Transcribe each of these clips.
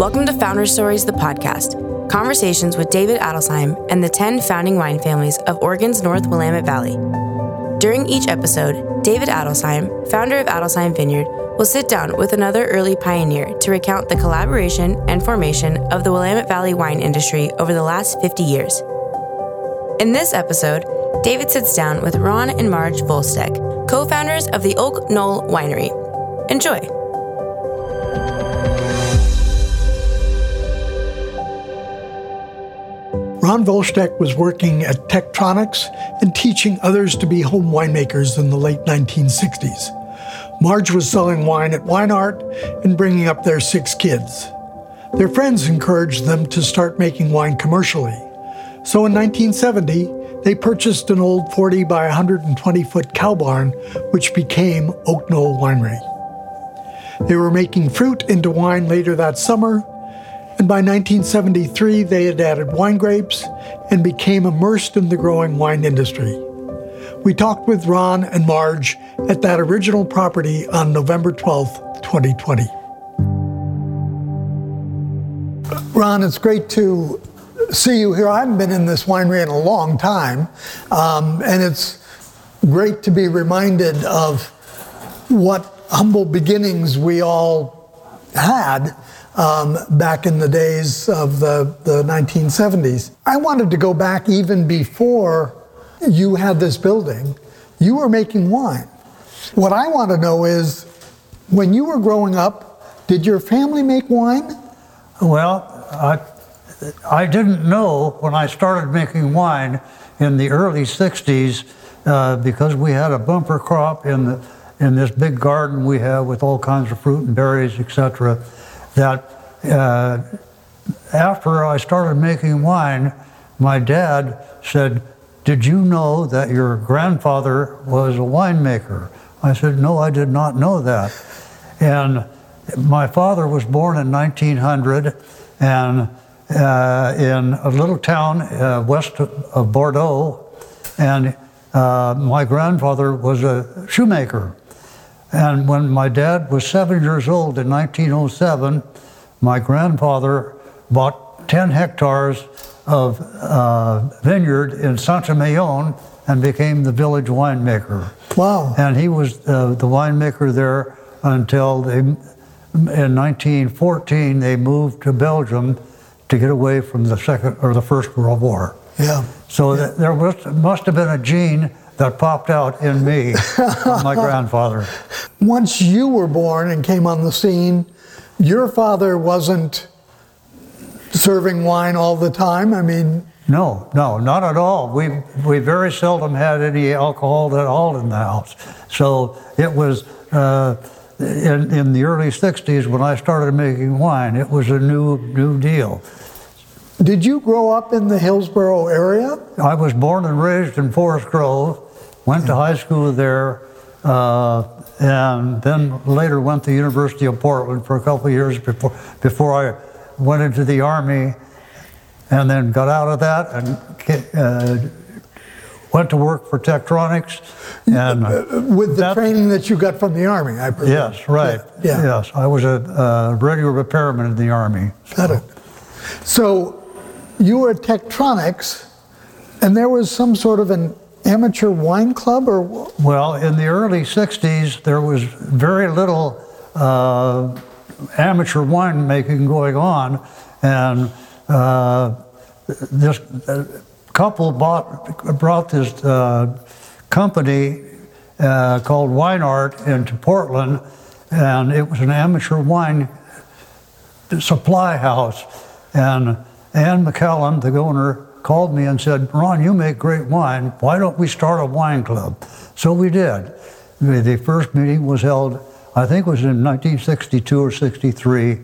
Welcome to Founder Stories, the podcast. Conversations with David Adelsheim and the 10 founding wine families of Oregon's North Willamette Valley. During each episode, David Adelsheim, founder of Adelsheim Vineyard, will sit down with another early pioneer to recount the collaboration and formation of the Willamette Valley wine industry over the last 50 years. In this episode, David sits down with Ron and Marge Vuylsteke, co founders of the Oak Knoll Winery. Enjoy. Ron Vuylsteke was working at Tektronix and teaching others to be home winemakers in the late 1960s. Marge was selling wine at Wine Art and bringing up their six kids. Their friends encouraged them to start making wine commercially. So in 1970, they purchased an old 40 by 120 foot cow barn, which became Oak Knoll Winery. They were making fruit into wine later that summer, and by 1973 they had added wine grapes and became immersed in the growing wine industry. We talked with Ron and Marge at that original property on November 12, 2020. Ron, it's great to see you here. I haven't been in this winery in a long time, um, and it's great to be reminded of what humble beginnings we all had um, back in the days of the, the 1970s. I wanted to go back even before you had this building, you were making wine. What I want to know is when you were growing up, did your family make wine? Well, I, I didn't know when I started making wine in the early 60s uh, because we had a bumper crop in, the, in this big garden we have with all kinds of fruit and berries, etc. That uh, after I started making wine, my dad said, did you know that your grandfather was a winemaker? I said, No, I did not know that. And my father was born in 1900 and uh, in a little town uh, west of Bordeaux, and uh, my grandfather was a shoemaker. And when my dad was seven years old in 1907, my grandfather bought 10 hectares of uh, vineyard in Saint-Emilion and became the village winemaker. Wow. And he was uh, the winemaker there until they, in 1914 they moved to Belgium to get away from the second or the first World War. Yeah. So yeah. there must, must have been a gene that popped out in me from my grandfather. Once you were born and came on the scene, your father wasn't serving wine all the time? I mean, no, no, not at all. We we very seldom had any alcohol at all in the house. So it was uh, in in the early '60s when I started making wine. It was a new new deal. Did you grow up in the Hillsboro area? I was born and raised in Forest Grove. Went to high school there. Uh, and then later went to the University of Portland for a couple of years before before I went into the Army and then got out of that and uh, went to work for Tektronix. And uh, with the that, training that you got from the Army, I presume. Yes, right. Yeah. yeah. Yes, I was a, a radio repairman in the Army. So. Got it. So you were at Tektronix, and there was some sort of an amateur wine club, or well, in the early '60s, there was very little. Uh, amateur winemaking going on, and uh, this couple bought brought this uh, company uh, called Wine Art into Portland, and it was an amateur wine supply house. And Ann McCallum, the owner, called me and said, "Ron, you make great wine. Why don't we start a wine club?" So we did. The first meeting was held I think it was in 1962 or 63.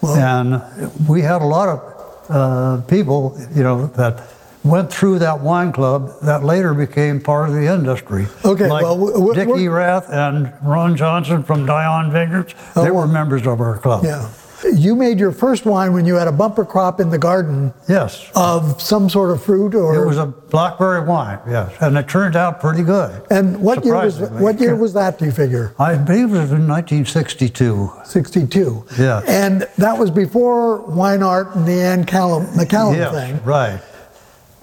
Well, and we had a lot of uh, people, you know, that went through that wine club that later became part of the industry. Okay, like well, we're, Dick Erath and Ron Johnson from Dion Vineyards, they oh, were members of our club. Yeah. You made your first wine when you had a bumper crop in the garden Yes. of some sort of fruit, or It was a blackberry wine, yes, and it turned out pretty good. and what year was what year was that? Do you figure? I believe it was in 1962. 62. Yeah. And that was before Wine Art and the Ann Callum, McCallum yes, thing. right.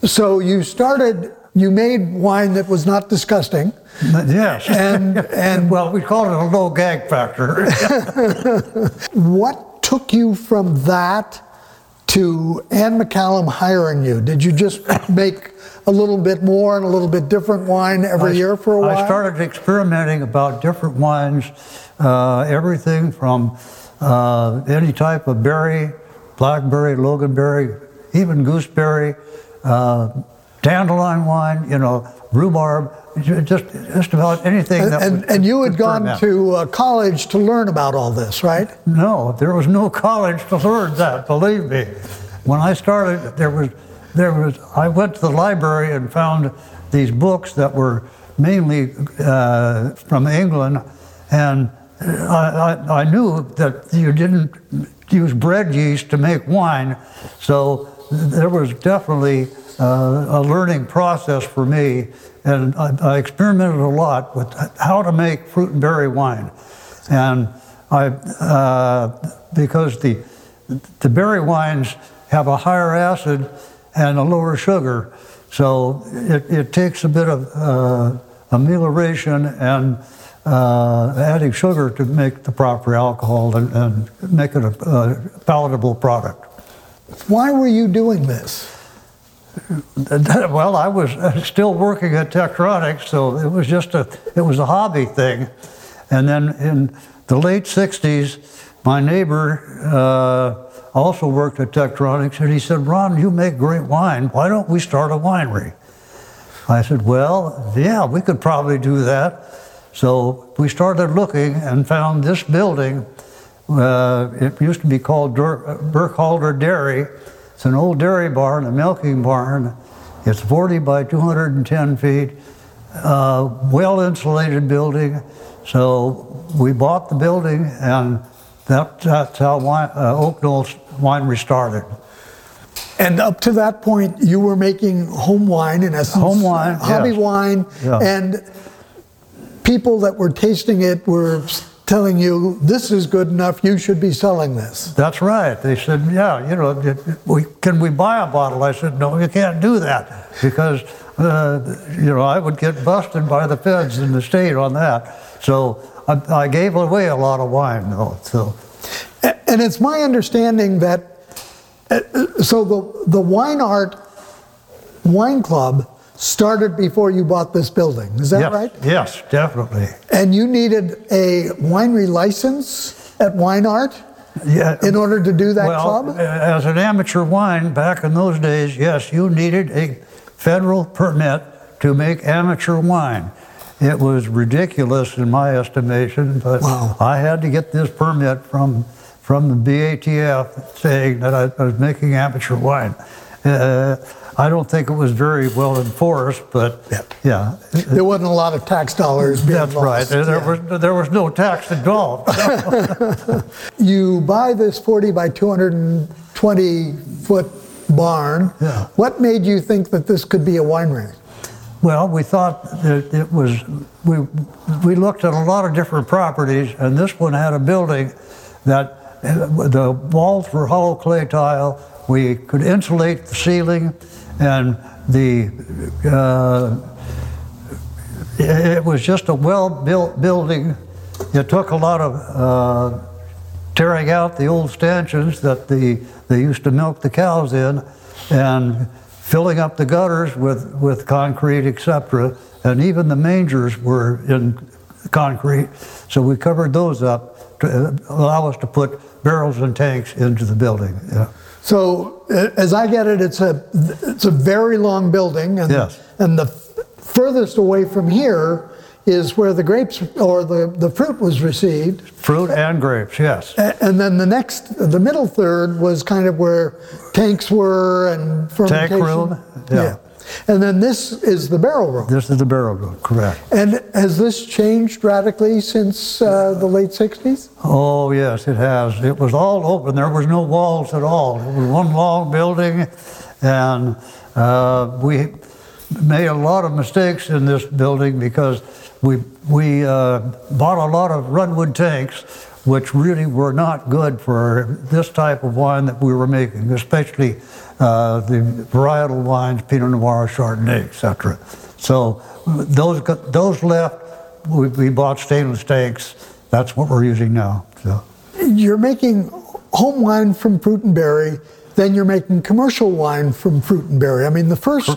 So you started, you made wine that was not disgusting. Yes. And, and well, we called it a low gag factor. what took you from that to Ann McCallum hiring you? Did you just make a little bit more and a little bit different wine every I- year for a while? I started experimenting about different wines, uh, everything from uh, any type of berry, blackberry, loganberry, even gooseberry, uh, dandelion wine, you know, rhubarb, just just about anything And, that and, would- and you had gone to uh, college to learn about all this, right? No, there was no college to learn that. Believe me, when I started, there was, there was. I went to the library and found these books that were mainly uh, from England, and I, I, I knew that you didn't use bread yeast to make wine, so there was definitely uh, a learning process for me, and I, I experimented a lot with how to make fruit and berry wine, and I uh, because the the berry wines have a higher acid and a lower sugar, so it, it takes a bit of uh, amelioration and uh, adding sugar to make the proper alcohol and, and make it a, a palatable product. Why were you doing this? Well, I was still working at Tektronix, so it was just a it was a hobby thing. And then in the late '60s, my neighbor uh, also worked at Tektronix, and he said, "Ron, you make great wine. Why don't we start a winery?" I said, "Well, yeah, we could probably do that." So we started looking and found this building. Uh, it used to be called Dur- Burkhalter Dairy. It's an old dairy barn, a milking barn. It's 40 by 210 feet, uh, well insulated building. So we bought the building, and that, that's how wine, uh, Oak Knoll Winery started. And up to that point, you were making home wine, in essence. Home wine, Hobby yes. wine. Yeah. And people that were tasting it were telling you, this is good enough, you should be selling this. That's right. They said, yeah, you know, we, can we buy a bottle? I said, no, you can't do that because, uh, you know, I would get busted by the feds in the state on that. So I, I gave away a lot of wine, though. So And it's my understanding that, uh, so the, the Wine Art Wine Club started before you bought this building, is that yes, right? Yes, definitely. And you needed a winery license at Wine Art Yeah. in order to do that well, club? as an amateur wine back in those days, yes, you needed a federal permit to make amateur wine. It was ridiculous in my estimation, but Wow. I had to get this permit from from the BATF saying that I, was making amateur wine. Uh, I don't think it was very well enforced, but Yeah. yeah, There wasn't a lot of tax dollars being that's right. lost. There, there Yeah. was there was no tax involved. You buy this 40 by 220 foot barn. Yeah. What made you think that this could be a winery? Well, we thought that it was, we, we looked at a lot of different properties, and this one had a building that uh, the walls were hollow clay tile. We could insulate the ceiling, and the, uh, it, was just a well-built building. It took a lot of uh, tearing out the old stanchions that the, they used to milk the cows in and filling up the gutters with, with concrete, etc. And even the mangers were in concrete. So we covered those up to uh, allow us to put barrels and tanks into the building. Yeah. So, as I get it, it's a it's a very long building, and Yes. and the furthest away from here is where the grapes or the, the fruit was received, Fruit and grapes, yes. And then the next the middle third was kind of where tanks were and fermentation. Tank room, yeah. And then this is the barrel room. This is the barrel room, correct. And has this changed radically since uh, the late 60s? Oh, yes, it has. It was all open. There was no walls at all. It was one long building, and uh, we made a lot of mistakes in this building because we, we uh, bought a lot of redwood tanks, which really were not good for this type of wine that we were making, especially uh, the varietal wines, Pinot Noir, Chardonnay, etc. So those, those left, we, we bought stainless tanks. That's what we're using now. So. You're making home wine from fruit and berry, then you're making commercial wine from fruit and berry. I mean, the first,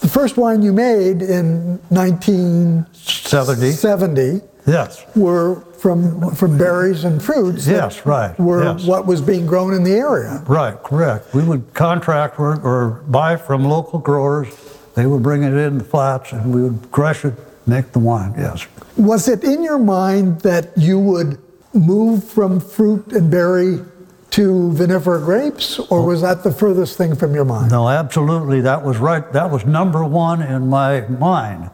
the first wine you made in 1970 70? Yes. were from, from berries and fruits. Yes, right, Were yes. what was being grown in the area. Right, correct. We would contract or, or buy from local growers. They would bring it in the flats and we would crush it, make the wine, yes. Was it in your mind that you would move from fruit and berry to vinifera grapes, or was that the furthest thing from your mind? No, absolutely. That was right. That was number one in my mind.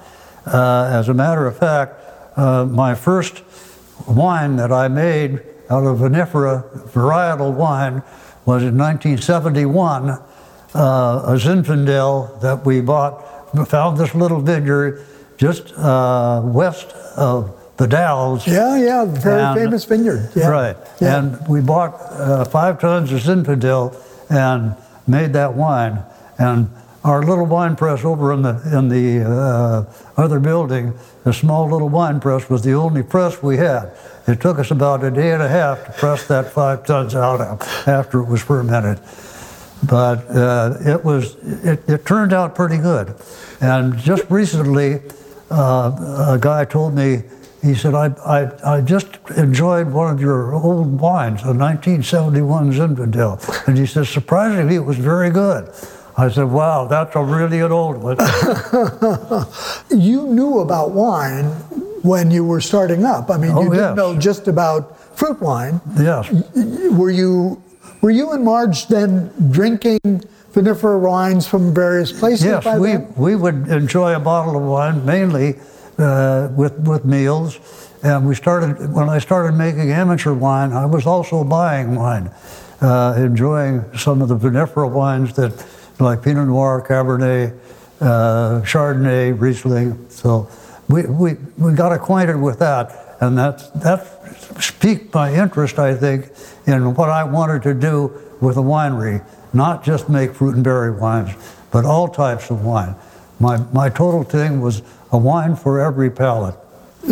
Uh, as a matter of fact, uh, my first wine that I made out of vinifera varietal wine was in 1971. Uh, a Zinfandel that we bought, we found this little vineyard just uh, west of the Dalles. Yeah, yeah, very And- famous vineyard. Yeah. Right. Yeah. And we bought uh, five tons of Zinfandel and made that wine. And our little wine press over in the in the uh, other building, the small little wine press was the only press we had. It took us about a day and a half to press that five tons out after it was fermented. But uh, it was it, it turned out pretty good. And just recently, uh, a guy told me, he said, I, I, I just enjoyed one of your old wines, a 1971 Zinfandel. And he said, surprisingly, it was very good. I said, wow, that's a really an old one. You knew about wine when you were starting up. I mean, you Oh, didn't yes. know just about fruit wine. yes. Were you were you and Marge then drinking vinifera wines from various places Yes, by we, then? we would enjoy a bottle of wine mainly uh, with, with meals. And we started, when I started making amateur wine, I was also buying wine, uh, enjoying some of the vinifera wines that, like Pinot Noir, Cabernet, uh, Chardonnay, Riesling. So we, we, we got acquainted with that. And that, that piqued my interest, I think, in what I wanted to do with a winery, not just make fruit and berry wines, but all types of wine. My, my total thing was a wine for every palate.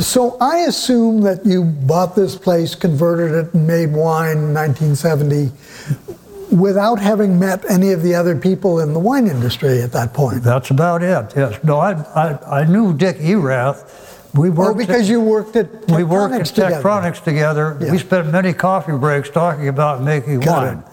So I assume that you bought this place, converted it, and made wine in 1970 without having met any of the other people in the wine industry at that point. That's about it. Yes. No, I, I, I knew Dick Erath. We Oh, worked. because you worked at we worked at together. Tektronix together. Yeah. We spent many coffee breaks talking about making Got wine.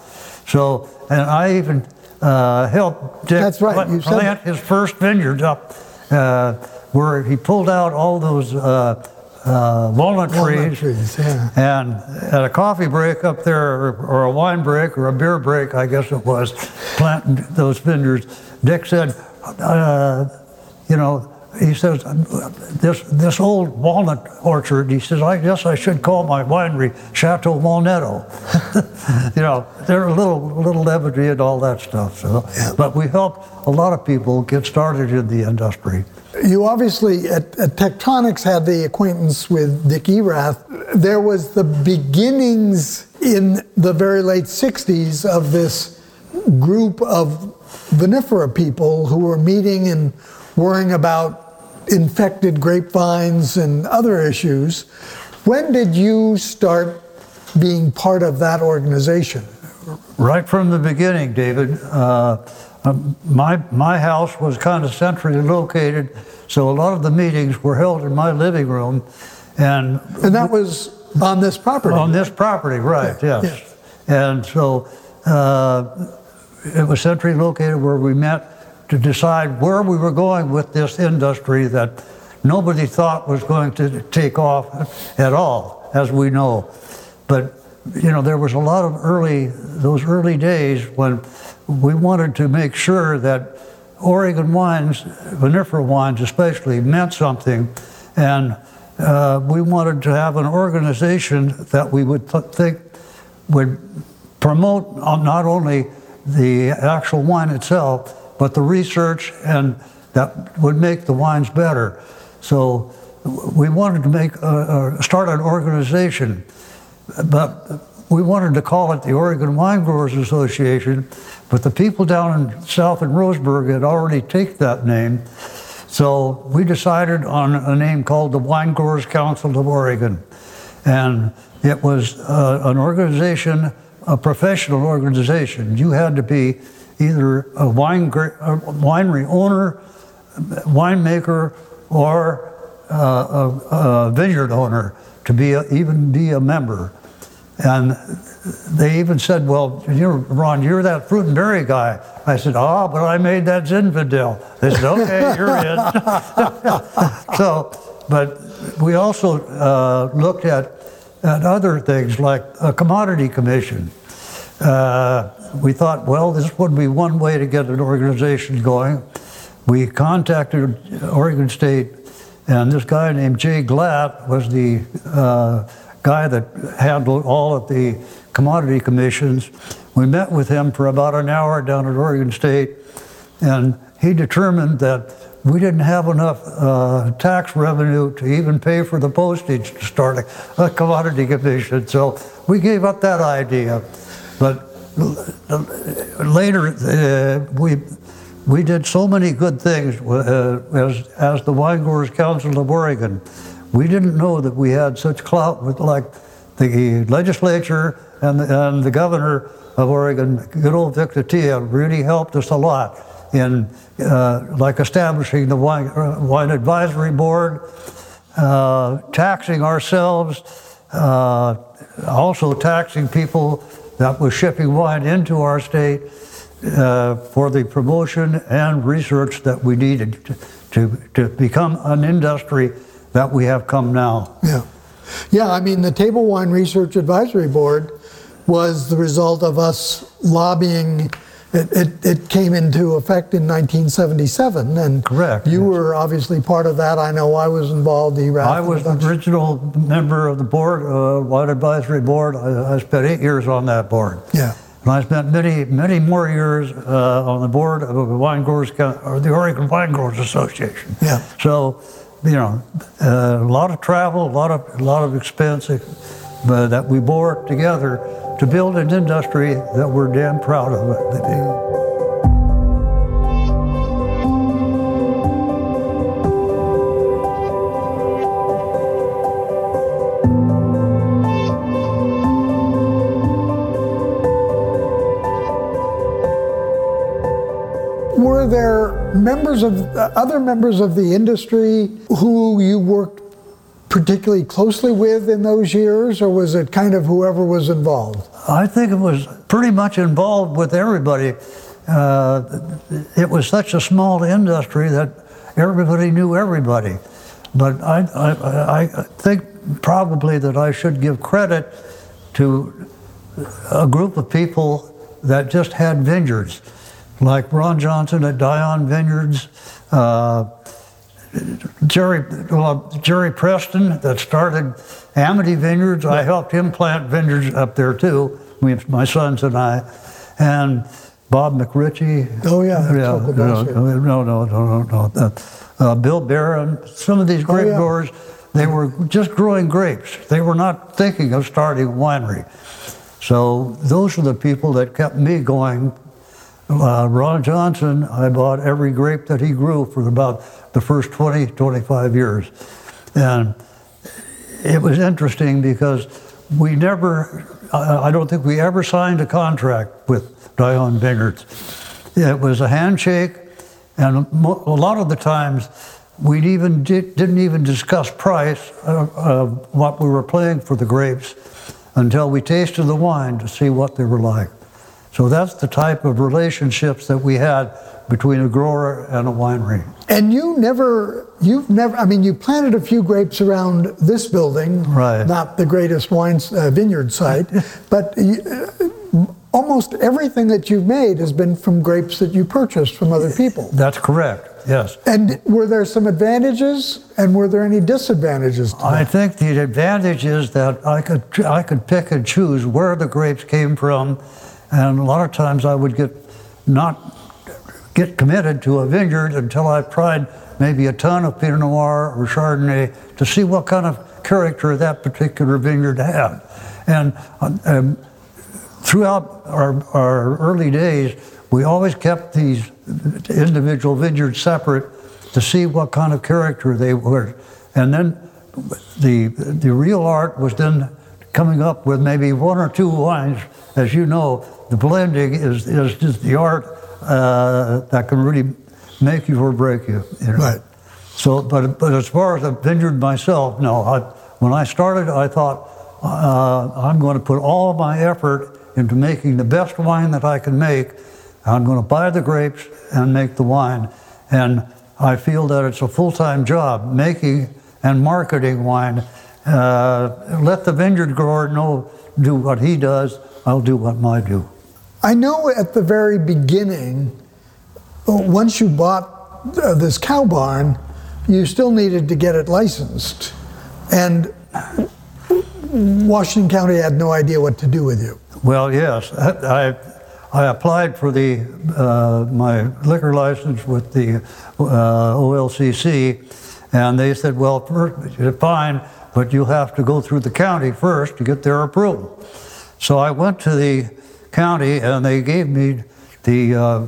So, and I even uh, helped Dick That's right, plant, plant his first vineyards up, uh, where he pulled out all those uh, uh, walnut, Walnut trees. trees, yeah. And at a coffee break up there, or, or a wine break, or a beer break, I guess it was, planting those vineyards, Dick said, uh, you know, he says, this, this old walnut orchard, he says, I guess I should call my winery Chateau Walnetto. you know, they're a little, little levity and all that stuff. So, But we helped a lot of people get started in the industry. You obviously at, at Tektronix had the acquaintance with Dick Erath. There was the beginnings in the very late 60s of this group of vinifera people who were meeting and worrying about infected grapevines and other issues. When did you start being part of that organization? Right from the beginning, David, uh, my, my house was kind of centrally located, so a lot of the meetings were held in my living room. And And that was on this property. on this property, right, Yeah, yes. And so uh, it was centrally located where we met to decide where we were going with this industry that nobody thought was going to take off at all, as we know. But, you know, there was a lot of early, those early days when we wanted to make sure that Oregon wines, vinifera wines especially, meant something. And uh, we wanted to have an organization that we would th- think would promote not only the actual wine itself, but the research and that would make the wines better. So we wanted to make a, a, start an organization, but we wanted to call it the Oregon Wine Growers Association, but the people down in south in Roseburg had already taken that name. So we decided on a name called the Wine Growers Council of Oregon. And it was uh, an organization, a professional organization. You had to be either a wine a winery owner, winemaker, or uh, a, a vineyard owner to be a, even be a member. And they even said, well, you Ron, you're that fruit and berry guy. I said, oh, but I made that Zinfandel. They said, okay, you're in. so, but we also uh, looked at, at other things like a commodity commission. Uh, we thought, well, this would be one way to get an organization going. We contacted Oregon State, and this guy named Jay Glatt was the uh, guy that handled all of the commodity commissions. We met with him for about an hour down at Oregon State, and he determined that we didn't have enough uh, tax revenue to even pay for the postage to start a, a commodity commission. So we gave up that idea. But later, uh, we we did so many good things uh, as, as the Wine Council of Oregon. We didn't know that we had such clout with like the legislature and the, and the governor of Oregon, good old Vic Atiyeh, really helped us a lot in uh, like establishing the wine, uh, wine advisory board, uh, taxing ourselves, uh, also taxing people that was shipping wine into our state uh, for the promotion and research that we needed to, to, to become an industry that we have come now. Yeah. Yeah, I mean, the Table Wine Research Advisory Board was the result of us lobbying. It, it, it came into effect in 1977, and correct. You yes. were obviously part of that. I know I was involved. The I was the original member of the board, uh, Wine Advisory Board. I, I, spent eight years on that board. Yeah. And I spent many, many more years uh, on the board of the Wine Growers, or the Oregon Wine Growers Association. Yeah. So you know, uh, a lot of travel, a lot of a lot of expense, but that we bore together to build an industry that we're damn proud of. Members of uh, other members of the industry who you worked particularly closely with in those years, or was it kind of whoever was involved? I think it was pretty much involved with everybody. Uh, it was such a small industry that everybody knew everybody. But I, I, I think probably that I should give credit to a group of people that just had vineyards like Ron Johnson at Dion Vineyards, uh, Jerry, well, Jerry Preston that started Amity Vineyards. I helped him plant vineyards up there too, we, my sons and I, and Bob McRitchie. Oh yeah, yeah no, no, no, no, no, no. Uh, uh, Bill Barron. Some of these grape oh, yeah. growers, they were just growing grapes. They were not thinking of starting a winery. So those are the people that kept me going uh, Ron Johnson, I bought every grape that he grew for about the first 20, 25 years. And it was interesting because we never, I don't think we ever signed a contract with Dion Vineyards. It was a handshake, and a lot of the times we even did, not even discuss price of, of what we were paying for the grapes until we tasted the wine to see what they were like. So that's the type of relationships that we had between a grower and a winery. And you never, you've never, I mean, you planted a few grapes around this building, right. not the greatest wine uh, vineyard site, but you, uh, almost everything that you've made has been from grapes that you purchased from other people. That's correct. Yes. And were there some advantages, and were there any disadvantages? To I think the advantage is that I could I could pick and choose where the grapes came from, and a lot of times I would get not get committed to a vineyard until I tried maybe a ton of Pinot Noir or Chardonnay to see what kind of character that particular vineyard had, and um, throughout our, our early days, we always kept these individual vineyards separate to see what kind of character they were. And then the, the real art was then coming up with maybe one or two wines. As you know, the blending is, is just the art uh, that can really make you or break you. you know. Right. So, but, but as far as a vineyard myself, no. I, when I started, I thought uh, I'm going to put all my effort into making the best wine that I can make. I'm going to buy the grapes and make the wine. And I feel that it's a full time job making and marketing wine. Uh, let the vineyard grower know, do what he does, I'll do what I do. I know at the very beginning, once you bought uh, this cow barn, you still needed to get it licensed. And Washington County had no idea what to do with you. Well, yes, I, I applied for the uh, my liquor license with the uh, OLCC, and they said, "Well, first, fine, but you'll have to go through the county first to get their approval." So I went to the county, and they gave me the uh,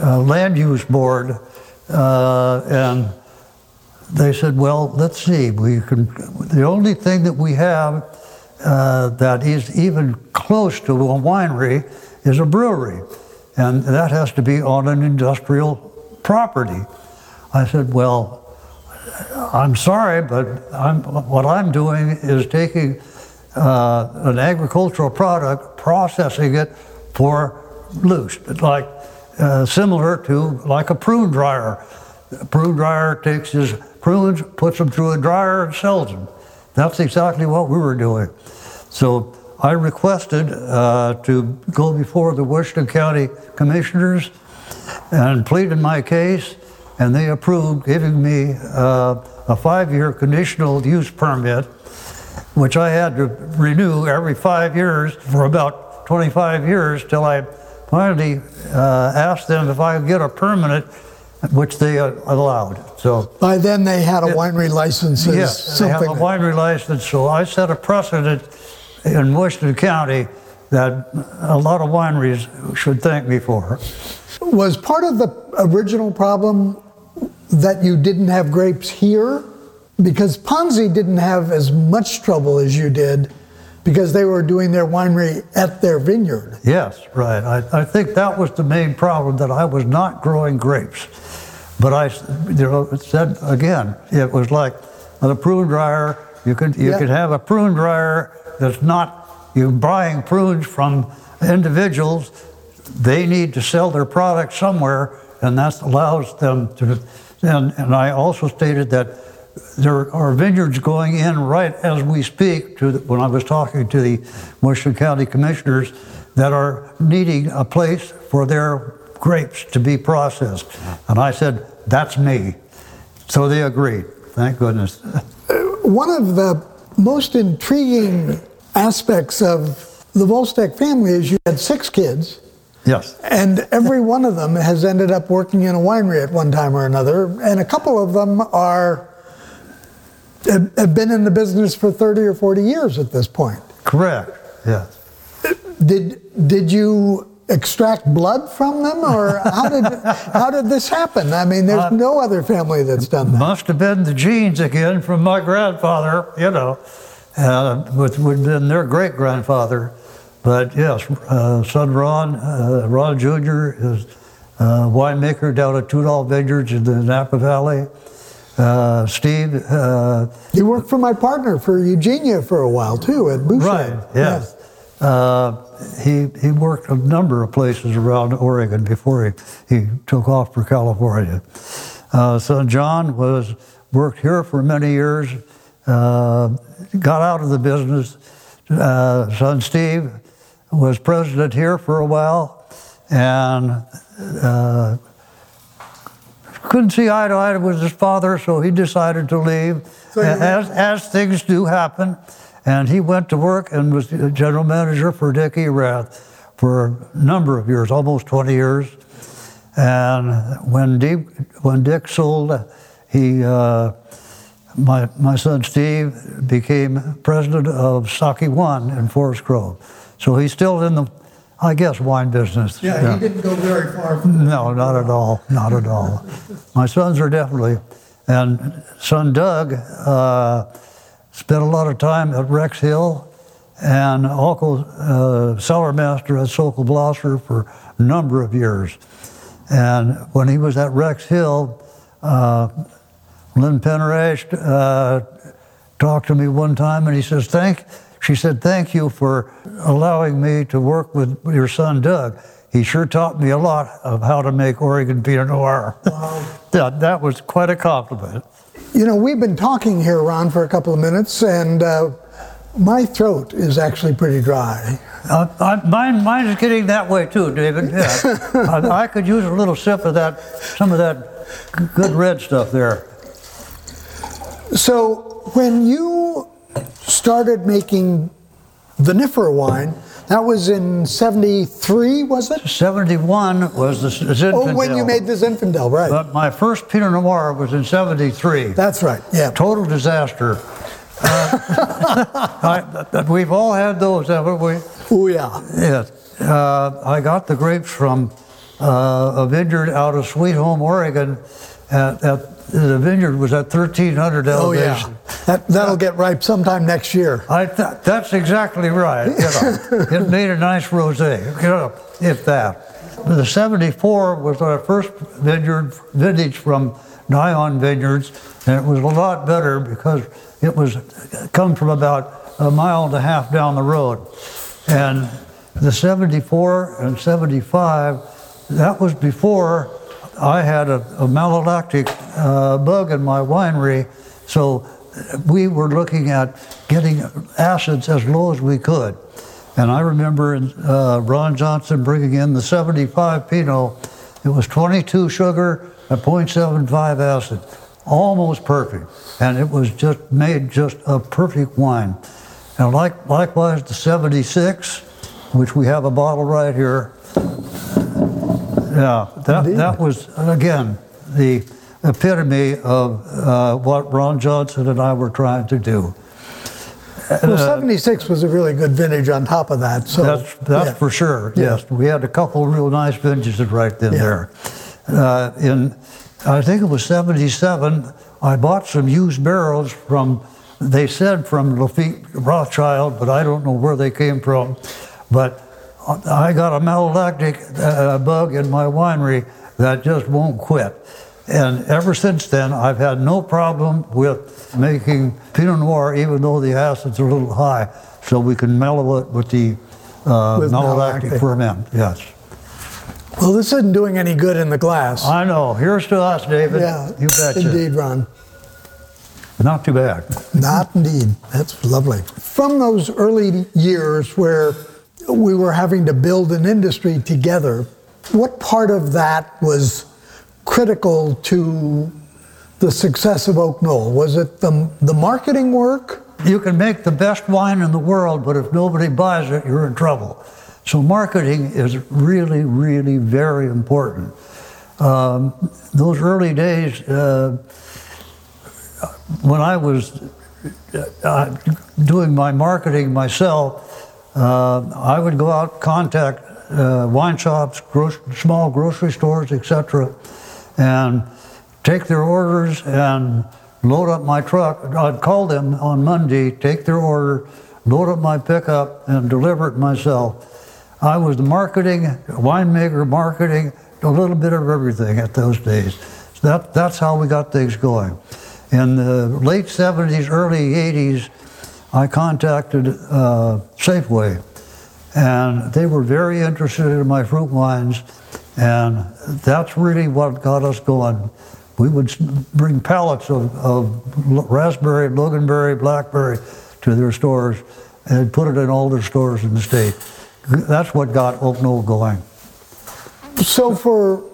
uh, land use board, uh, and they said, "Well, let's see. We can. The only thing that we have." uh, that is even close to a winery is a brewery, and that has to be on an industrial property. I said, Well, I'm sorry, but I'm, what I'm doing is taking uh, an agricultural product, processing it for loose, like uh, similar to like a prune dryer. A prune dryer takes his prunes, puts them through a dryer, and sells them. That's exactly what we were doing. So I requested uh, to go before the Washington County Commissioners and pleaded my case, and they approved giving me uh, a five year conditional use permit, which I had to renew every five years for about 25 years till I finally uh, asked them if I could get a permanent, which they uh, allowed. So By then, they had a winery license Yes, they have a winery license, so I set a precedent in Washington County that a lot of wineries should thank me for. was part of the original problem that you didn't have grapes here? Because Ponzi didn't have as much trouble as you did because they were doing their winery at their vineyard. Yes, right. I, I think that was the main problem that I was not growing grapes. But I you know, said again, it was like a prune dryer. You could you Yeah. could have a prune dryer that's not you're buying prunes from individuals. They need to sell their product somewhere, and that allows them to. And, and I also stated that there are vineyards going in right as we speak. To the, when I was talking to the Washington County Commissioners, that are needing a place for their grapes to be processed, and I said that's me. So they agreed. Thank goodness. Uh, one of the most intriguing aspects of the Vuylsteke family is you had six kids, Yes. and every one of them has ended up working in a winery at one time or another, and a couple of them are have been in the business for 30 or 40 years at this point. Correct. Yes. Did did you extract blood from them, or how did how did this happen? I mean, there's no other family that's done that. Must have been the genes again from my grandfather, you know, uh, with would have been their great grandfather. But yes, uh, son Ron, uh, Ron Jr. is a winemaker down at Tudor Vineyards in the Napa Valley. Uh, Steve, uh, You worked for my partner for Eugenia for a while too at Boucher. right, yes. Uh, he, he worked a number of places around Oregon before he, he took off for California. Uh, son John was worked here for many years, uh, got out of the business. Uh, son Steve was president here for a while, and uh, couldn't see eye to eye with his father, so he decided to leave, So as, as things do happen. And he went to work and was the general manager for Dick Erath for a number of years, almost 20 years. And when Dick, when Dick sold, he, uh, my, my son Steve became president of SakéOne in Forest Grove. So he's still in the, I guess, wine business. Yeah, he didn't go very far from No, not at all. Not at all. My sons are definitely, and son Doug uh, spent a lot of time at Rex Hill and also uh, cellar master at Sokol Blosser for a number of years. And when he was at Rex Hill, uh, Lynn Penner-Ash uh, talked to me one time and he says, thank, she said, thank you for allowing me to work with your son Doug. He sure taught me a lot of how to make Oregon Pinot Noir. that, that was quite a compliment. You know, we've been talking here, Ron, for a couple of minutes, and uh, my throat is actually pretty dry. Uh, I, mine, mine is getting that way too, David. Yeah. I, I could use a little sip of that, some of that good red stuff there. So, when you started making vinifera wine, that was in 73, was it? 71 was the Zinfandel. Oh, when you made the Zinfandel, right. But my first Pinot Noir was in 73. That's right, yeah. Total disaster. Uh, I, we've all had those, haven't we? Oh, yeah. Yes. Uh, I got the grapes from uh, a vineyard out of Sweet Home, Oregon. At, at, the vineyard was at 1300 elevation. Oh, yeah. That, that'll get ripe sometime next year. I th- that's exactly right. You know, it made a nice rosé. You know, if that. The 74 was our first vineyard vintage from Dion Vineyards, and it was a lot better because it was come from about a mile and a half down the road. And the 74 and 75, that was before I had a, a malolactic uh, bug in my winery, so we were looking at getting acids as low as we could. And I remember uh, Ron Johnson bringing in the 75 Pinot. It was 22 sugar and 0.75 acid, almost perfect. And it was just made just a perfect wine. And like, likewise, the 76, which we have a bottle right here. Yeah, that, that was, again, the epitome of uh, what Ron Johnson and I were trying to do. Well, 76 was a really good vintage on top of that. So That's, that's yeah. for sure, Yeah. yes. We had a couple of real nice vintages right in Yeah. there. Uh, in, I think it was 77, I bought some used barrels from, they said from Lafite Rothschild, but I don't know where they came from. But I got a malolactic uh, bug in my winery that just won't quit. And ever since then, I've had no problem with making Pinot Noir, even though the acid's are a little high, so we can mellow it with the uh, With malolactic malolactic. ferment. Yes. Well, this isn't doing any good in the glass. I know. Here's to us, David. yeah, You betcha. indeed, Ron. Not too bad. Not indeed. That's lovely. From those early years where we were having to build an industry together, what part of that was critical to the success of Oak Knoll? Was it the, the marketing work? You can make the best wine in the world, but if nobody buys it, you're in trouble. So marketing is really, really very important. Um, those early days, uh, when I was uh, doing my marketing myself, uh, I would go out contact uh, wine shops, gro- small grocery stores, etc., and take their orders and load up my truck. I'd call them on Monday, take their order, load up my pickup, and deliver it myself. I was the marketing, winemaker, marketing, a little bit of everything at those days. So that, that's how we got things going. In the late 70s, early 80s, I contacted uh, Safeway, and they were very interested in my fruit wines, and that's really what got us going. We would bring pallets of, of raspberry, loganberry, blackberry to their stores and put it in all their stores in the state. that's what got Oak Knoll going. So for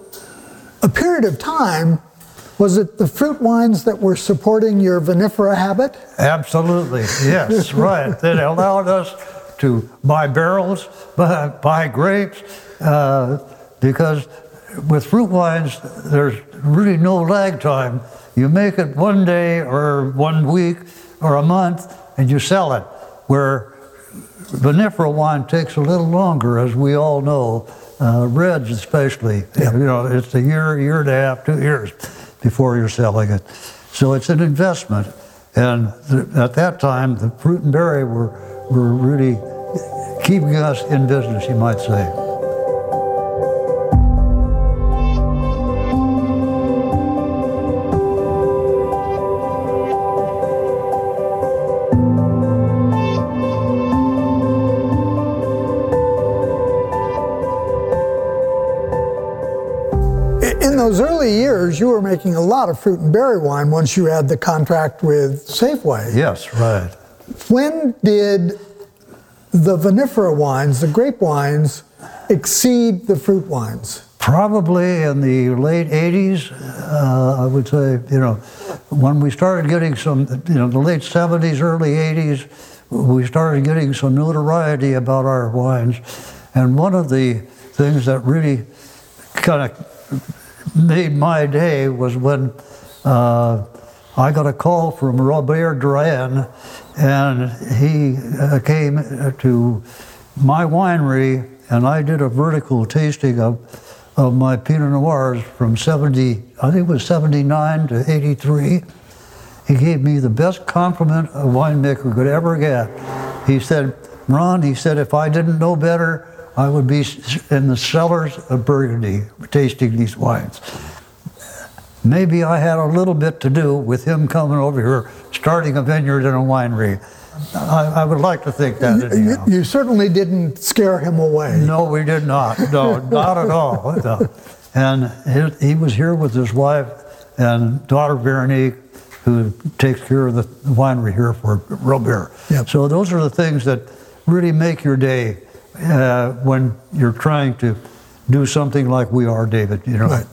a period of time, was it the fruit wines that were supporting your vinifera habit? Absolutely, yes, right. It allowed us to buy barrels, buy, buy grapes, uh, because with fruit wines, there's really no lag time. You make it one day or one week or a month and you sell it. Where vinifera wine takes a little longer, as we all know, uh, reds especially. Yeah. You know, it's a year, year and a half, two years before you're selling it. So it's an investment. And th- at that time, the fruit and berry were, were really keeping us in business, you might say. You were making a lot of fruit and berry wine once you had the contract with Safeway. Yes, right. When did the vinifera wines, the grape wines, exceed the fruit wines? Probably in the late 80s, uh, I would say, you know, when we started getting some, you know, the late 70s, early 80s, we started getting some notoriety about our wines. And one of the things that really kind of made my day was when uh, I got a call from Robert Drouhin, and he uh, came to my winery, and I did a vertical tasting of, of my Pinot Noirs from 70, I think it was 79 to 83. He gave me the best compliment a winemaker could ever get. He said, Ron, he said, if I didn't know better, I would be in the cellars of Burgundy tasting these wines. Maybe I had a little bit to do with him coming over here, starting a vineyard and a winery. I, I would like to think that You, anyhow. you certainly didn't scare him away. No, we did not. No, not at all. No. And he, he was here with his wife and daughter Veronique, who takes care of the winery here for Robert. Yep. So those are the things that really make your day uh, when you're trying to do something like we are, David. You know. Right.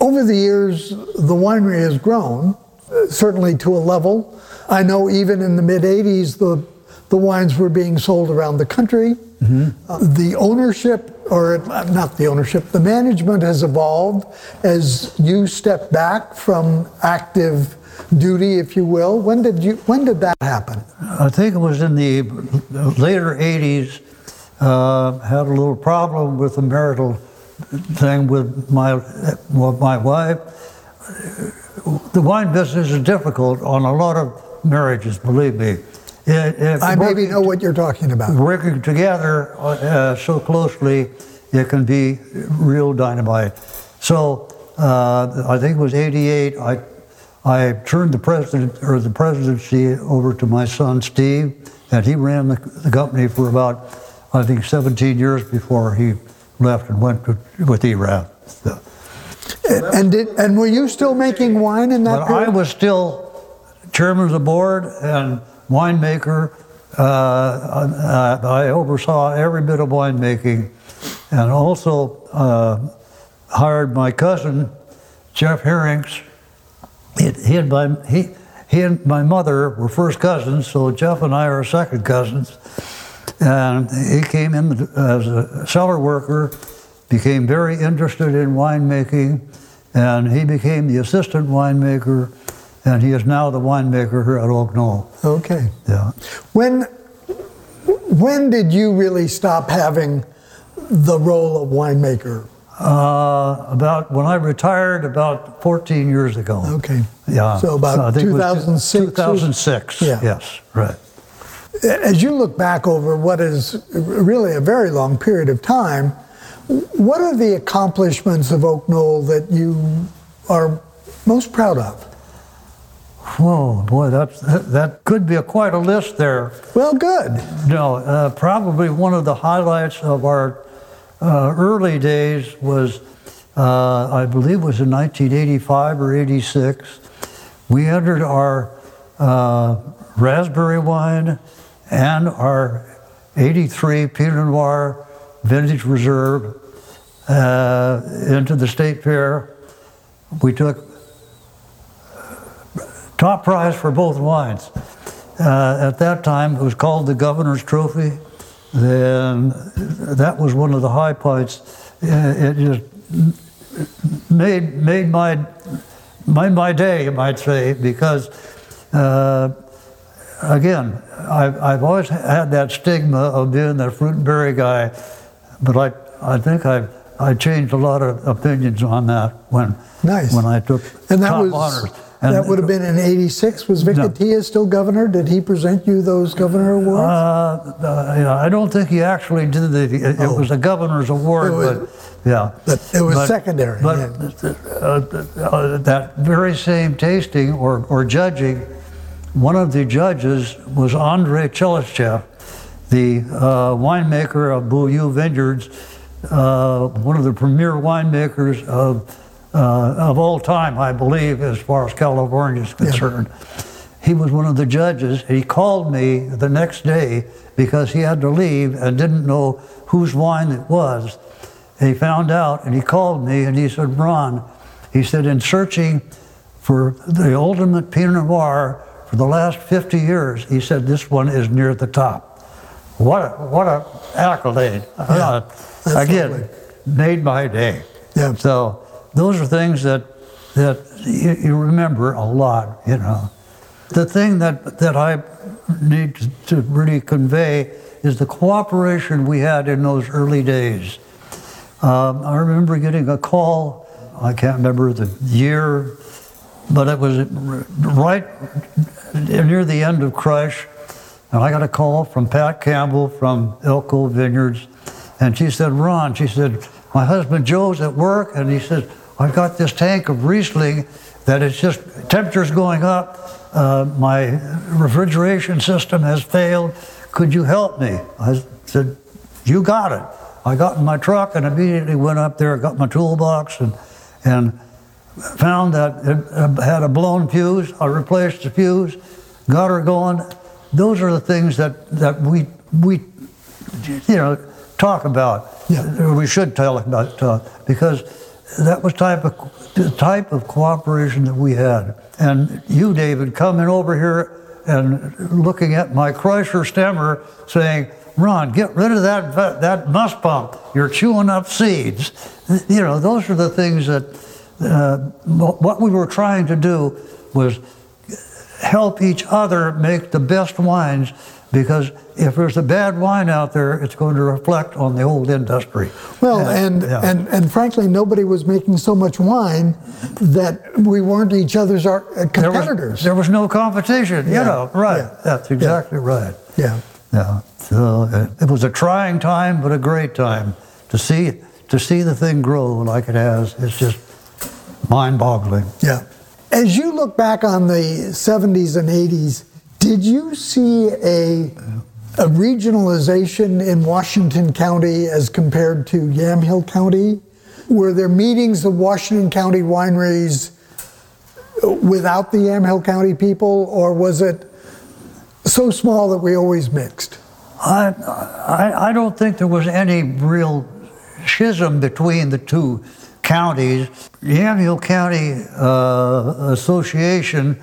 Over the years, the winery has grown, uh, certainly to a level. I know even in the mid 80s, the, the wines were being sold around the country. Uh, the ownership, or uh, not the ownership, the management has evolved as you step back from active duty, if you will. When did, you, when did that happen? I think it was in the later 80s. Uh, had a little problem with the marital thing with my with my wife. The wine business is difficult on a lot of marriages. Believe me. It, it, I maybe know what you're talking about. working together uh, so closely, it can be real dynamite. So uh, I think it was '88. I I turned the president or the presidency over to my son Steve, and he ran the, the company for about I think 17 years before he left and went to, with Erath. So, And, did, and were you still making wine in that but period? I was still chairman of the board and winemaker. Uh, uh, I oversaw every bit of winemaking and also uh, hired my cousin, Jeff Herinckx. He, he, and my, he, he and my mother were first cousins, so Jeff and I are second cousins. And he came in as a cellar worker, became very interested in winemaking, and he became the assistant winemaker, and he is now the winemaker here at Oak Knoll. Okay. Yeah. When when did you really stop having the role of winemaker? Uh, about when I retired about 14 years ago. Okay. Yeah. So about I think it was 2006 2006. Yeah. Yes. Right. As you look back over what is really a very long period of time, what are the accomplishments of Oak Knoll that you are most proud of? Whoa, boy, that's, that, that could be a, quite a list there. Well, good. No, uh, probably one of the highlights of our uh, early days was, uh, I believe, was in 1985 or 86. We entered our uh, raspberry wine and our 83 Pinot Noir Vintage Reserve uh, into the state fair. We took top prize for both wines. Uh, at that time, it was called the Governor's Trophy. Then that was one of the high points. Uh, It just made made my made my day, you might say, because uh, again, I've, I've always had that stigma of being the fruit and berry guy, but I I think I I changed a lot of opinions on that when Nice. when I took And that top was honors. And- that would have been in '86. Was Vic No. Still governor? Did he present you those governor awards? Uh, uh, yeah, I don't think he actually did the. It, it was a governor's award, Oh. It was- but yeah. But it was secondary, But yeah. uh, uh, that very same tasting or, or judging, one of the judges was André Tchelistcheff, the uh, winemaker of Beaulieu Vineyards, uh, one of the premier winemakers of uh, of all time, I believe, as far as California is concerned. He was one of the judges. He called me the next day because he had to leave and didn't know whose wine it was. He found out and he called me and he said, Ron, he said, in searching for the ultimate Pinot Noir for the last 50 years, he said, this one is near the top. What a, what a accolade. Uh, again, made my day. Yeah. So those are things that, that you, you remember a lot, you know. The thing that, that I need to, to really convey is the cooperation we had in those early days. Um, I remember getting a call, I can't remember the year, but it was right near the end of Crush. And I got a call from Pat Campbell from Elk Cove Vineyards. And she said, Ron, she said, my husband Joe's at work. And he said, I've got this tank of Riesling that it's just, temperature's going up. Uh, my refrigeration system has failed. Could you help me? I said, you got it. I got in my truck and immediately went up there, got my toolbox and, and found that it uh, had a blown fuse. I replaced the fuse, got her going. Those are the things that, that we, we, you know, talk about. Yeah. We should tell about, uh, because that was type of, the type of cooperation that we had. And you, David, coming over here and looking at my crusher stemmer saying, Ron, get rid of that, that must pump. You're chewing up seeds. You know, those are the things that uh, what we were trying to do was help each other make the best wines because if there's a bad wine out there, it's going to reflect on the old industry. Well, Yeah, and, yeah. and and frankly, nobody was making so much wine that we weren't each other's ar- uh, there competitors. was, there was no competition, Yeah, you know, right. yeah, That's exactly right. yeah. Yeah. So uh, it was a trying time, but a great time to see to see the thing grow like it has. It's just mind-boggling. Yeah. As you look back on the 70s and 80s, did you see a, a regionalization in Washington County as compared to Yamhill County? Were there meetings of Washington County wineries without the Yamhill County people, or was it so small that we always mixed? I, I, I don't think there was any real schism between the two counties. The Yamhill County uh, Association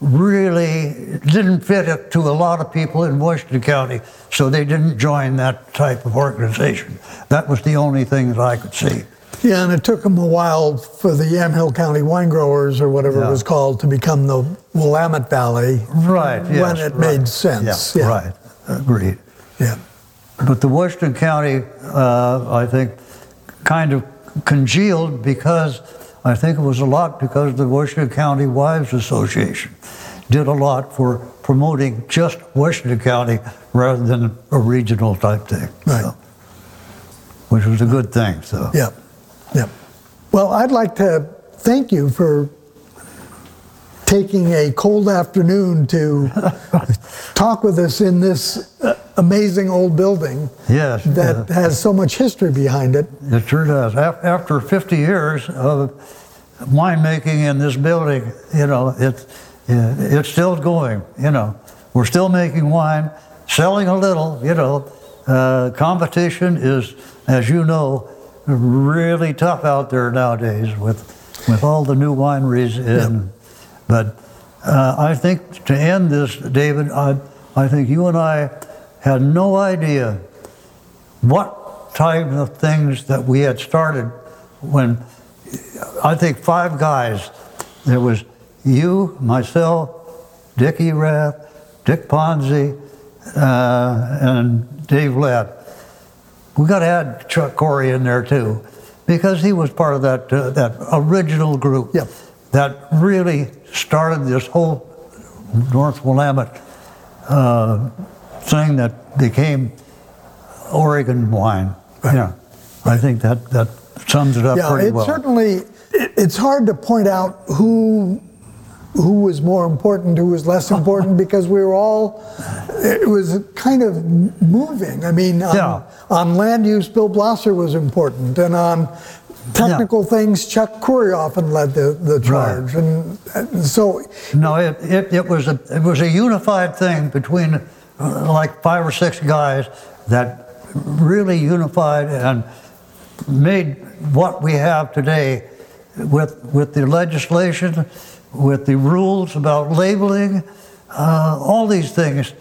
really didn't fit it to a lot of people in Washington County, so they didn't join that type of organization. That was the only thing that I could see. Yeah, and it took them a while for the Yamhill County wine growers, or whatever it was called, to become the Willamette Valley. Right, When it right. made sense. Yeah, Yeah. right, agreed. Yeah. But the Western County, uh, I think, kind of congealed because I think it was a lot because the Washington County Wives Association did a lot for promoting just Washington County rather than a regional type thing. Right. which was a good thing. So Yeah. Yeah. Well, I'd like to thank you for taking a cold afternoon to talk with us in this amazing old building yes, that uh, has so much history behind it. it sure does. After 50 years of winemaking in this building, you know, it's it's still going. You know, we're still making wine, selling a little. You know, uh, competition is, as you know, really tough out there nowadays with with all the new wineries in. But uh, I think to end this, David, I, I think you and I had no idea what type of things that we had started when I think five guys. There was you, myself, Dick Erath, Dick Ponzi, uh, and Dave Lett. We got to add Chuck Coury in there too, because he was part of that uh, that original group Yep. That really started this whole North Willamette uh, thing that became Oregon wine. Yeah, I think that that sums it up Yeah, pretty it well. certainly, it, it's hard to point out who who was more important, who was less important, because we were all, it was kind of moving. I mean, on, Yeah. on land use, Bill Blosser was important, and on technical things, Chuck Coury often led the, the charge. And, and so, No, it, it, it was a it was a unified thing between uh, like five or six guys that really unified and made what we have today with with the legislation, with the rules about labeling, uh, all these things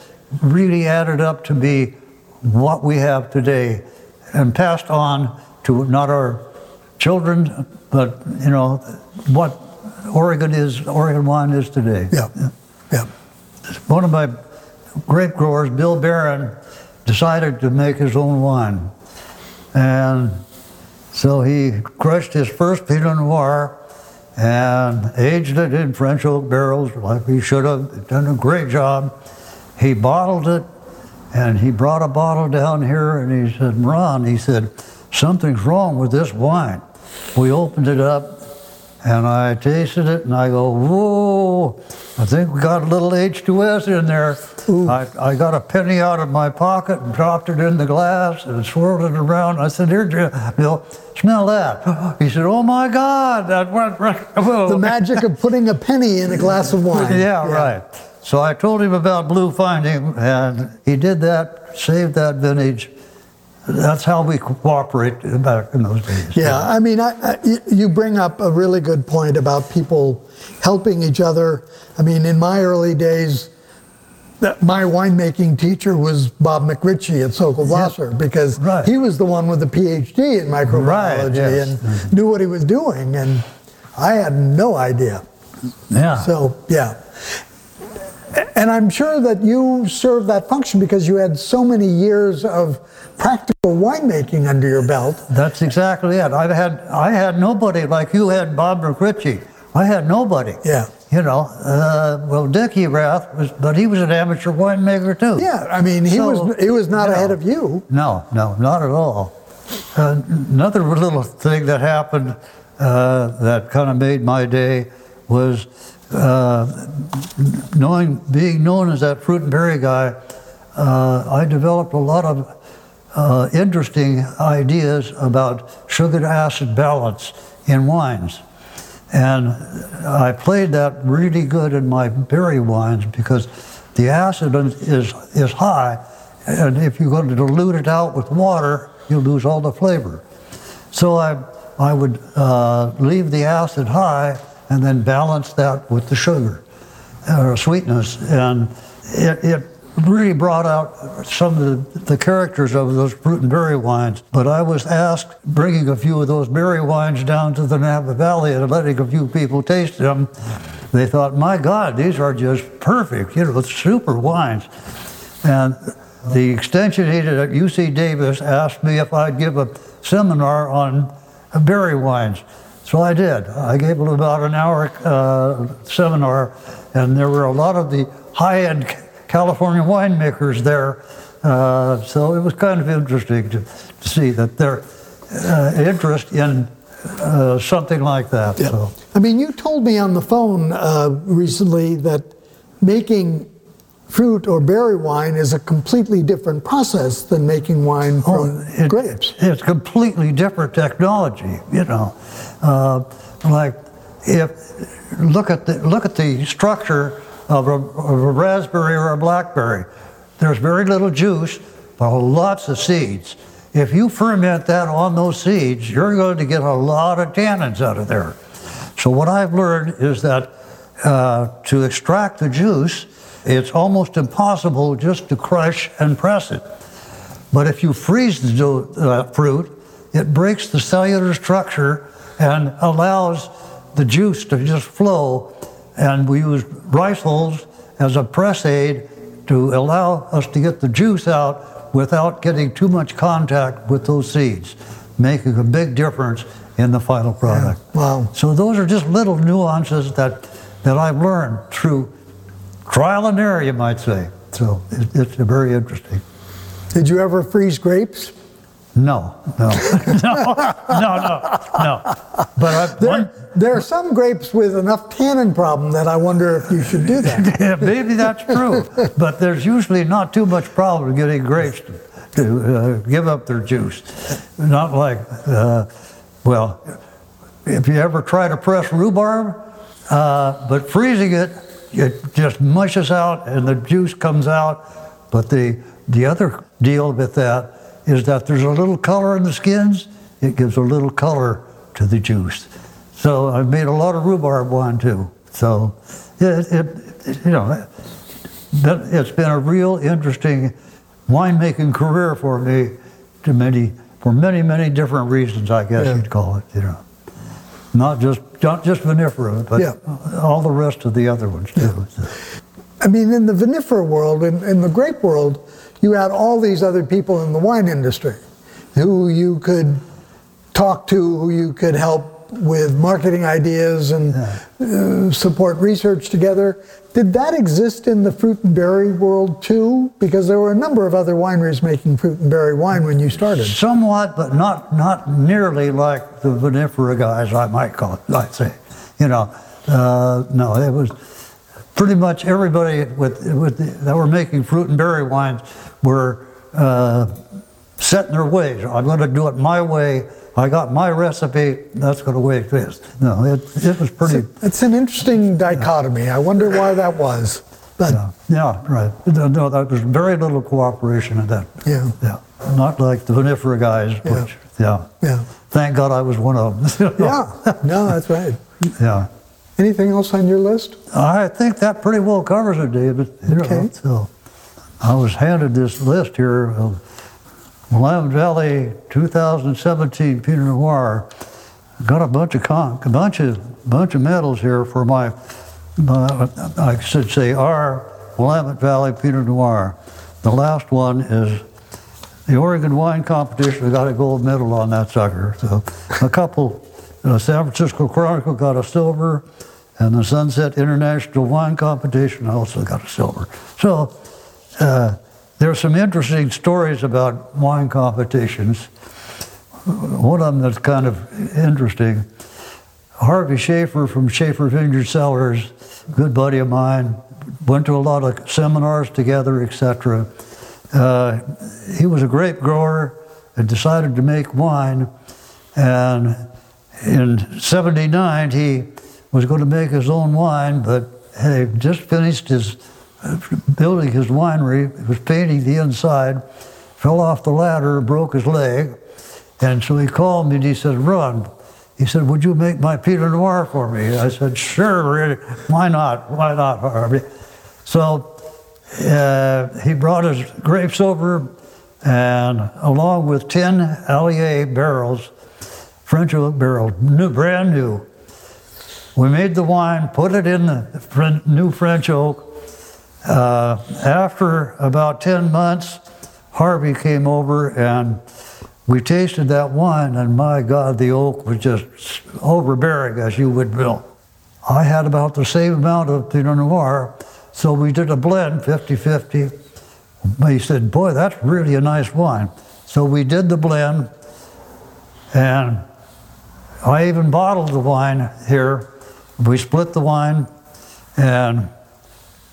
really added up to be what we have today and passed on to not our children, but you know what Oregon is, Oregon wine is today. yeah, yeah. One of my grape growers, Bill Barron, decided to make his own wine. And so he crushed his first Pinot Noir and aged it in French oak barrels like he should have done a great job. He bottled it and he brought a bottle down here and he said, Ron, he said, something's wrong with this wine. We opened it up and I tasted it and I go, whoa, I think we got a little H2S in there. I, I got a penny out of my pocket and dropped it in the glass and swirled it around. I said, here, Bill, smell that. He said, oh my God, that went right. whoa." The magic of putting a penny in a glass of wine. Yeah, right. So I told him about blue fining, and he did that, saved that vintage. That's how we cooperate back in those days. Yeah, I mean, I, I, you bring up a really good point about people helping each other. I mean, in my early days, that my winemaking teacher was Bob McRitchie at Sokol Blosser because Right. he was the one with the PhD in microbiology yes. Mm-hmm. and knew what he was doing, and I had no idea. Yeah. So yeah. And I'm sure that you served that function because you had so many years of practical winemaking under your belt. That's exactly it. I had I had nobody like you had Bob McRitchie. I had nobody. Yeah. You know, uh, well, Dick Erath was, but he was an amateur winemaker too. Yeah, I mean, he So, was he was not yeah. ahead of you. No, no, not at all. Uh, another little thing that happened uh, that kind of made my day was uh, knowing, being known as that fruit and berry guy. Uh, I developed a lot of uh, interesting ideas about sugar to acid balance in wines. And I played that really good in my berry wines because the acid is, is high, and if you're going to dilute it out with water, you lose all the flavor. So I, I would uh, leave the acid high and then balance that with the sugar or sweetness. And it, it really brought out some of the, the characters of those fruit and berry wines. But I was asked, bringing a few of those berry wines down to the Napa Valley and letting a few people taste them. They thought, my God, these are just perfect, you know, super wines. And the extension agent at UC Davis asked me if I'd give a seminar on berry wines. So I did. I gave about an hour uh, seminar, and there were a lot of the high-end California winemakers there. Uh, so it was kind of interesting to, to see that their uh, interest in uh, something like that. So. I mean, you told me on the phone uh, recently that making fruit or berry wine is a completely different process than making wine from Oh, it- grapes. It's completely different technology, you know. Uh, like if look at the look at the structure of a, of a raspberry or a blackberry. There's very little juice, but lots of seeds. If you ferment that on those seeds, you're going to get a lot of tannins out of there. So what I've learned is that uh, to extract the juice, it's almost impossible just to crush and press it. But if you freeze the uh, fruit, it breaks the cellular structure and allows the juice to just flow. And we use rice hulls as a press aid to allow us to get the juice out without getting too much contact with those seeds, making a big difference in the final product. Yeah. Wow. So those are just little nuances that, that I've learned through trial and error, you might say. So it, it's very interesting. Did you ever freeze grapes? No, no, no, no, no, no. But I, There, one, there are some grapes with enough tannin problem that I wonder if you should do that. yeah, maybe that's true. But there's usually not too much problem getting grapes to, to uh, give up their juice. Not like, uh, well, if you ever try to press rhubarb, uh, but freezing it, it just mushes out and the juice comes out. But the the other deal with that is that there's a little color in the skins. It gives a little color to the juice. So I've made a lot of rhubarb wine too. So it, it, it you know, that, it's been a real interesting winemaking career for me to many, for many, many different reasons, I guess Yeah. you'd call it, you know. Not just, not just vinifera, but Yeah. all the rest of the other ones too. I mean, in the vinifera world, in, in the grape world, you had all these other people in the wine industry who you could talk to, who you could help with marketing ideas and uh, support research together. Did that exist in the fruit and berry world too? Because there were a number of other wineries making fruit and berry wine when you started. Somewhat, but not not nearly like the vinifera guys, I might call it. I'd say, you know, uh, no, it was pretty much everybody with with the, that were making fruit and berry wines were uh, set in their ways. I'm going to do it my way. I got my recipe. That's going to way it is. No, it it was pretty. It's an interesting dichotomy. I wonder why that was. But Yeah, yeah, right. No, no, there was very little cooperation in that. Yeah. Yeah. Not like the vinifera guys, Yeah. which, yeah. yeah. Thank God I was one of them. Yeah. No, that's right. yeah. Anything else on your list? I think that pretty well covers it, David. Okay. so I was handed this list here of Willamette Valley 2017 Pinot Noir. Got a bunch of con- a bunch of bunch of medals here for my, my I should say our Willamette Valley Pinot Noir. The last one is the Oregon Wine Competition. I got a gold medal on that sucker. So a couple, the San Francisco Chronicle got a silver, and the Sunset International Wine Competition also got a silver. So uh, there's some interesting stories about wine competitions. One of them that's kind of interesting. Harvey Shafer from Shafer Vineyard Cellars, good buddy of mine, went to a lot of seminars together, etc. Uh, he was a grape grower and decided to make wine. And in 79, he was going to make his own wine, but had just finished his building his winery, was painting the inside, fell off the ladder, broke his leg. And so he called me and he said, Ron, he said, would you make my Pinot Noir for me? I said, sure, really. why not? Why not, Harvey? So uh, he brought his grapes over and along with 10 Allier barrels, French oak barrels, new, brand new, we made the wine, put it in the new French oak. Uh, after about 10 months, Harvey came over and we tasted that wine, and my God, the oak was just overbearing, as you would know. I had about the same amount of Pinot Noir, so we did a blend 50 50. He said, Boy, that's really a nice wine. So we did the blend, and I even bottled the wine here. We split the wine, and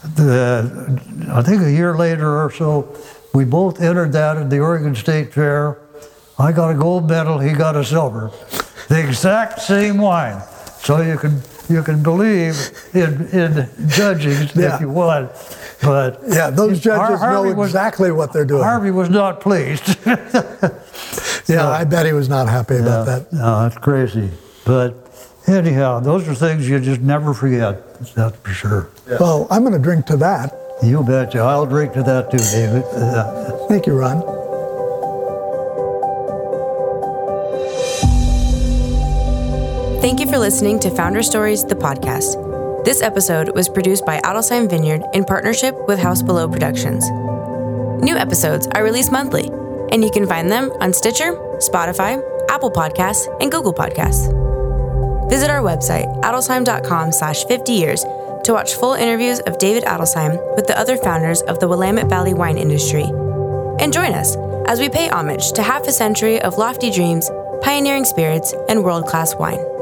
the, I think a year later or so, we both entered that at the Oregon State Fair. I got a gold medal, he got a silver. The exact same wine. So you can you can believe in, in judging Yeah. if you want. But Yeah, those judges know was- exactly what they're doing. Harvey was not pleased. yeah, I bet he was not happy about that. No, that's crazy. But anyhow, those are things you just never forget. That's for sure. Well, I'm going to drink to that. You betcha. I'll drink to that too, David. Uh, Thank you, Ron. Thank you for listening to Founder Stories, the podcast. This episode was produced by Adelsheim Vineyard in partnership with House Below Productions. New episodes are released monthly, and you can find them on Stitcher, Spotify, Apple Podcasts, and Google Podcasts. Visit our website, adelsheim.com slash 50 years to watch full interviews of David Adelsheim with the other founders of the Willamette Valley wine industry. And join us as we pay homage to half a century of lofty dreams, pioneering spirits, and world-class wine.